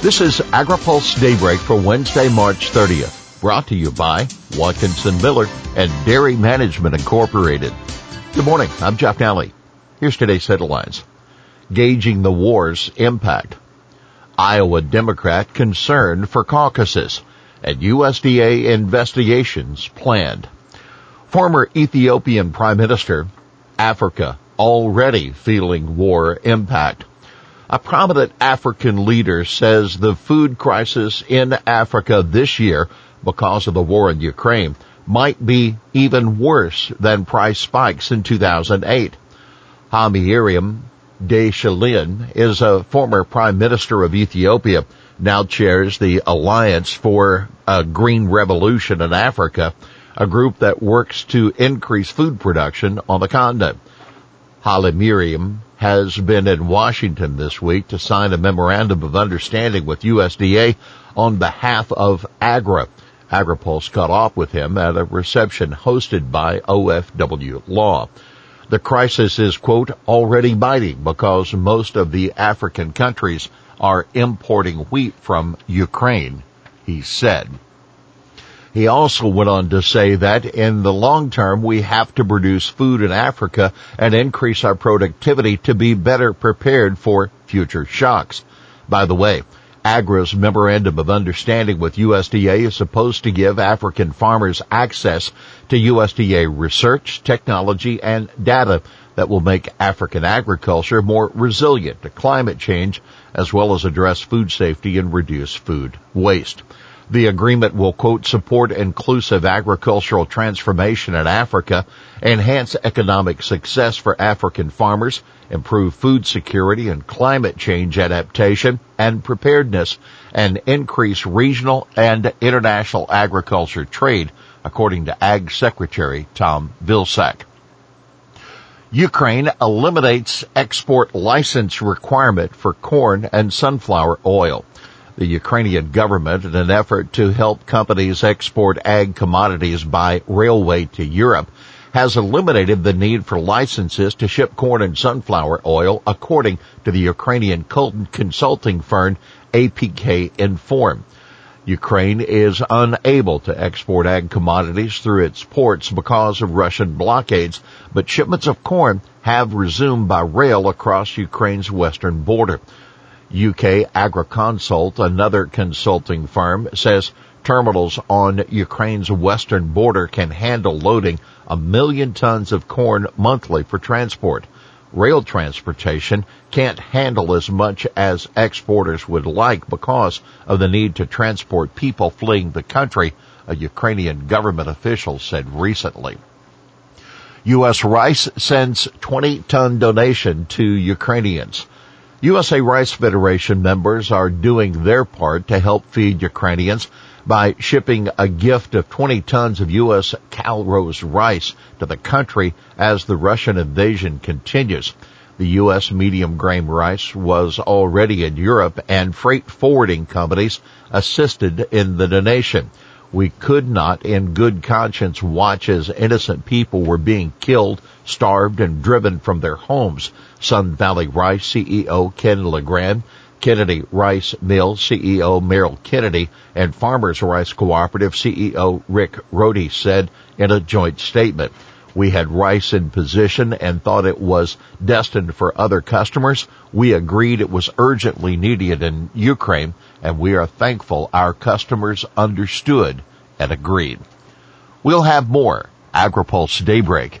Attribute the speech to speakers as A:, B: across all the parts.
A: This is AgriPulse Daybreak for Wednesday, March 30th, brought to you by Watkinson Miller and Dairy Management Incorporated. Good morning, I'm Jeff Nalley. Here's today's headlines. Gauging the war's impact. Iowa Democrat concerned for caucuses and USDA investigations planned. Former Ethiopian Prime Minister, Africa already feeling war impact. A prominent African leader says the food crisis in Africa this year, because of the war in Ukraine, might be even worse than price spikes in 2008. Hailemariam Desalegn is a former prime minister of Ethiopia, now chairs the Alliance for a Green Revolution in Africa, a group that works to increase food production on the continent. Hailemariam has been in Washington this week to sign a memorandum of understanding with USDA on behalf of AGRA. AgriPulse caught off with him at a reception hosted by OFW Law. The crisis is, quote, already biting because most of the African countries are importing wheat from Ukraine, he said. He also went on to say that in the long term, we have to produce food in Africa and increase our productivity to be better prepared for future shocks. By the way, AGRA's memorandum of understanding with USDA is supposed to give African farmers access to USDA research, technology, and data that will make African agriculture more resilient to climate change as well as address food safety and reduce food waste. The agreement will quote support inclusive agricultural transformation in Africa, enhance economic success for African farmers, improve food security and climate change adaptation and preparedness, and increase regional and international agriculture trade, according to Ag Secretary Tom Vilsack. Ukraine eliminates export license requirement for corn and sunflower oil the Ukrainian government in an effort to help companies export ag commodities by railway to Europe has eliminated the need for licenses to ship corn and sunflower oil according to the Ukrainian consulting firm APK Inform. Ukraine is unable to export ag commodities through its ports because of Russian blockades, but shipments of corn have resumed by rail across Ukraine's western border. UkrAgroConsult, another consulting firm, says terminals on Ukraine's western border can handle loading a million tons of corn monthly for transport. Rail transportation can't handle as much as exporters would like because of the need to transport people fleeing the country, a Ukrainian government official said recently. U.S. Rice sends 20 ton donation to Ukrainians. USA Rice Federation members are doing their part to help feed Ukrainians by shipping a gift of 20 tons of U.S. CalRose rice to the country as the Russian invasion continues. The U.S. medium grain rice was already in Europe and freight forwarding companies assisted in the donation. We could not in good conscience watch as innocent people were being killed, starved, and driven from their homes. Sun Valley Rice CEO Ken LaGrande, Kennedy Rice Mill CEO Meryl Kennedy, and Farmers Rice Cooperative CEO Rick Rohde said in a joint statement. We had rice in position and thought it was destined for other customers. We agreed it was urgently needed in Ukraine and we are thankful our customers understood and agreed. We'll have more AgriPulse Daybreak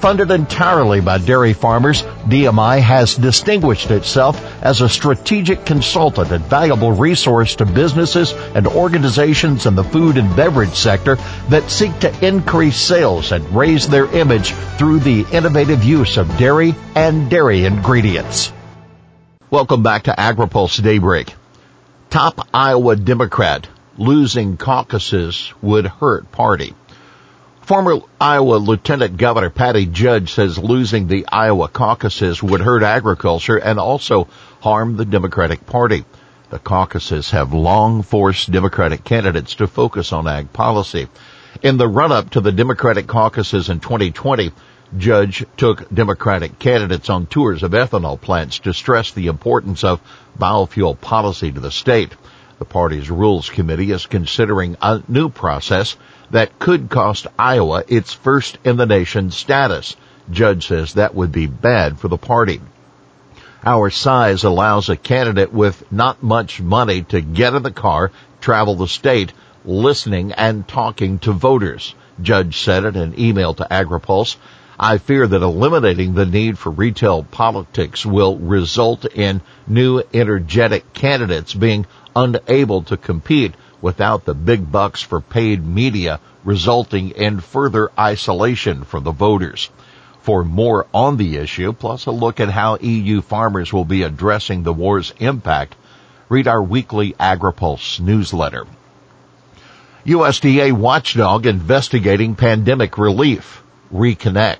A: Funded entirely by dairy farmers, DMI has distinguished itself as a strategic consultant and valuable resource to businesses and organizations in the food and beverage sector that seek to increase sales and raise their image through the innovative use of dairy and dairy ingredients. Welcome back to AgriPulse Daybreak. Top Iowa Democrat losing caucuses would hurt party. Former Iowa Lieutenant Governor Patty Judge says losing the Iowa caucuses would hurt agriculture and also harm the Democratic Party. The caucuses have long forced Democratic candidates to focus on ag policy. In the run-up to the Democratic caucuses in 2020, Judge took Democratic candidates on tours of ethanol plants to stress the importance of biofuel policy to the state. The party's Rules Committee is considering a new process that could cost Iowa its first in the nation status. Judge says that would be bad for the party. Our size allows a candidate with not much money to get in the car, travel the state, listening and talking to voters. Judge said in an email to AgriPulse, I fear that eliminating the need for retail politics will result in new energetic candidates being unable to compete without the big bucks for paid media resulting in further isolation from the voters. For more on the issue, plus a look at how EU farmers will be addressing the war's impact, read our weekly AgriPulse newsletter. USDA watchdog investigating pandemic relief. Reconnect.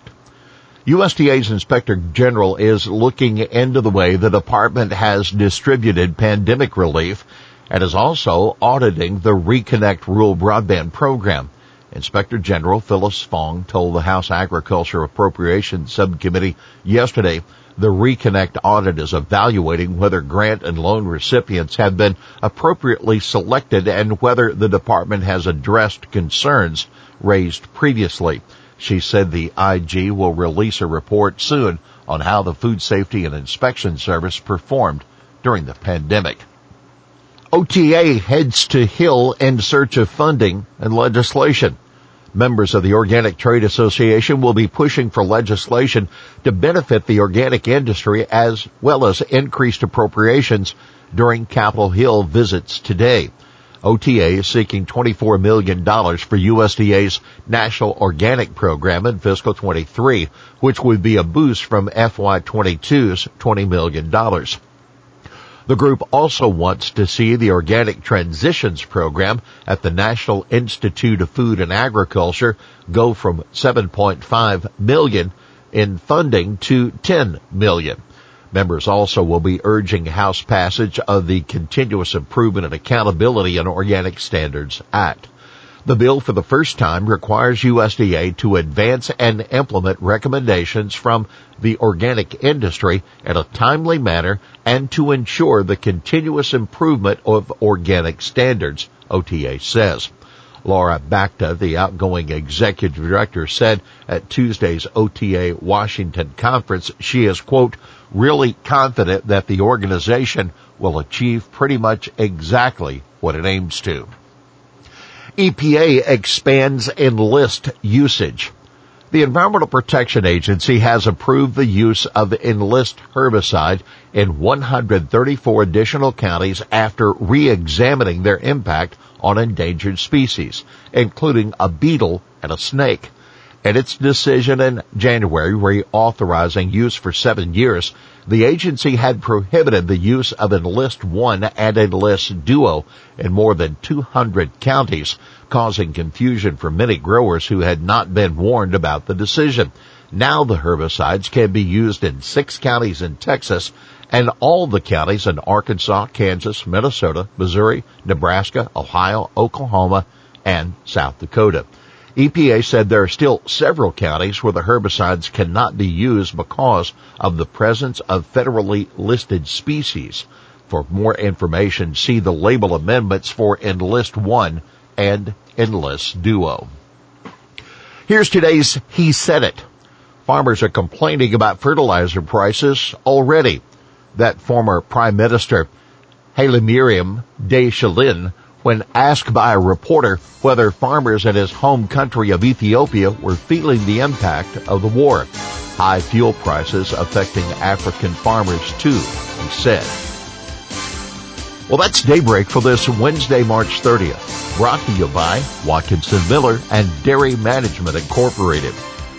A: USDA's Inspector General is looking into the way the department has distributed pandemic relief and is also auditing the Reconnect Rural Broadband Program. Inspector General Phyllis Fong told the House Agriculture Appropriations Subcommittee yesterday the Reconnect audit is evaluating whether grant and loan recipients have been appropriately selected and whether the department has addressed concerns raised previously. She said the IG will release a report soon on how the Food Safety and Inspection Service performed during the pandemic. OTA heads to Hill in search of funding and legislation. Members of the Organic Trade Association will be pushing for legislation to benefit the organic industry as well as increased appropriations during Capitol Hill visits today. OTA is seeking $24 million for USDA's National Organic Program in fiscal 23, which would be a boost from FY22's $20 million. The group also wants to see the Organic Transitions Program at the National Institute of Food and Agriculture go from 7.5 million in funding to 10 million. Members also will be urging House passage of the Continuous Improvement and Accountability in Organic Standards Act. The bill for the first time requires USDA to advance and implement recommendations from the organic industry in a timely manner and to ensure the continuous improvement of organic standards, OTA says. Laura Batcha, the outgoing executive director, said at Tuesday's OTA Washington conference she is, quote, really confident that the organization will achieve pretty much exactly what it aims to. EPA expands enlist usage. The Environmental Protection Agency has approved the use of enlist herbicide in 134 additional counties after re-examining their impact on endangered species, including a beetle and a snake. In its decision in January reauthorizing use for seven years, the agency had prohibited the use of Enlist 1 and Enlist Duo in more than 200 counties, causing confusion for many growers who had not been warned about the decision. Now the herbicides can be used in six counties in Texas and all the counties in Arkansas, Kansas, Minnesota, Missouri, Nebraska, Ohio, Oklahoma, and South Dakota. EPA said there are still several counties where the herbicides cannot be used because of the presence of federally listed species. For more information, see the label amendments for Enlist 1 and Enlist Duo. Here's today's He Said It. Farmers are complaining about fertilizer prices already. That former Prime Minister Hailemariam Desalegn when asked by a reporter whether farmers in his home country of Ethiopia were feeling the impact of the war. High fuel prices affecting African farmers too, he said. Well, that's daybreak for this Wednesday, March 30th. Brought to you by Watkinson Miller and Dairy Management Incorporated.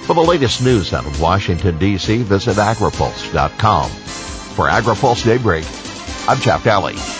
A: For the latest news out of Washington, D.C., visit agripulse.com. For AgriPulse Daybreak, I'm Jeff Nalley.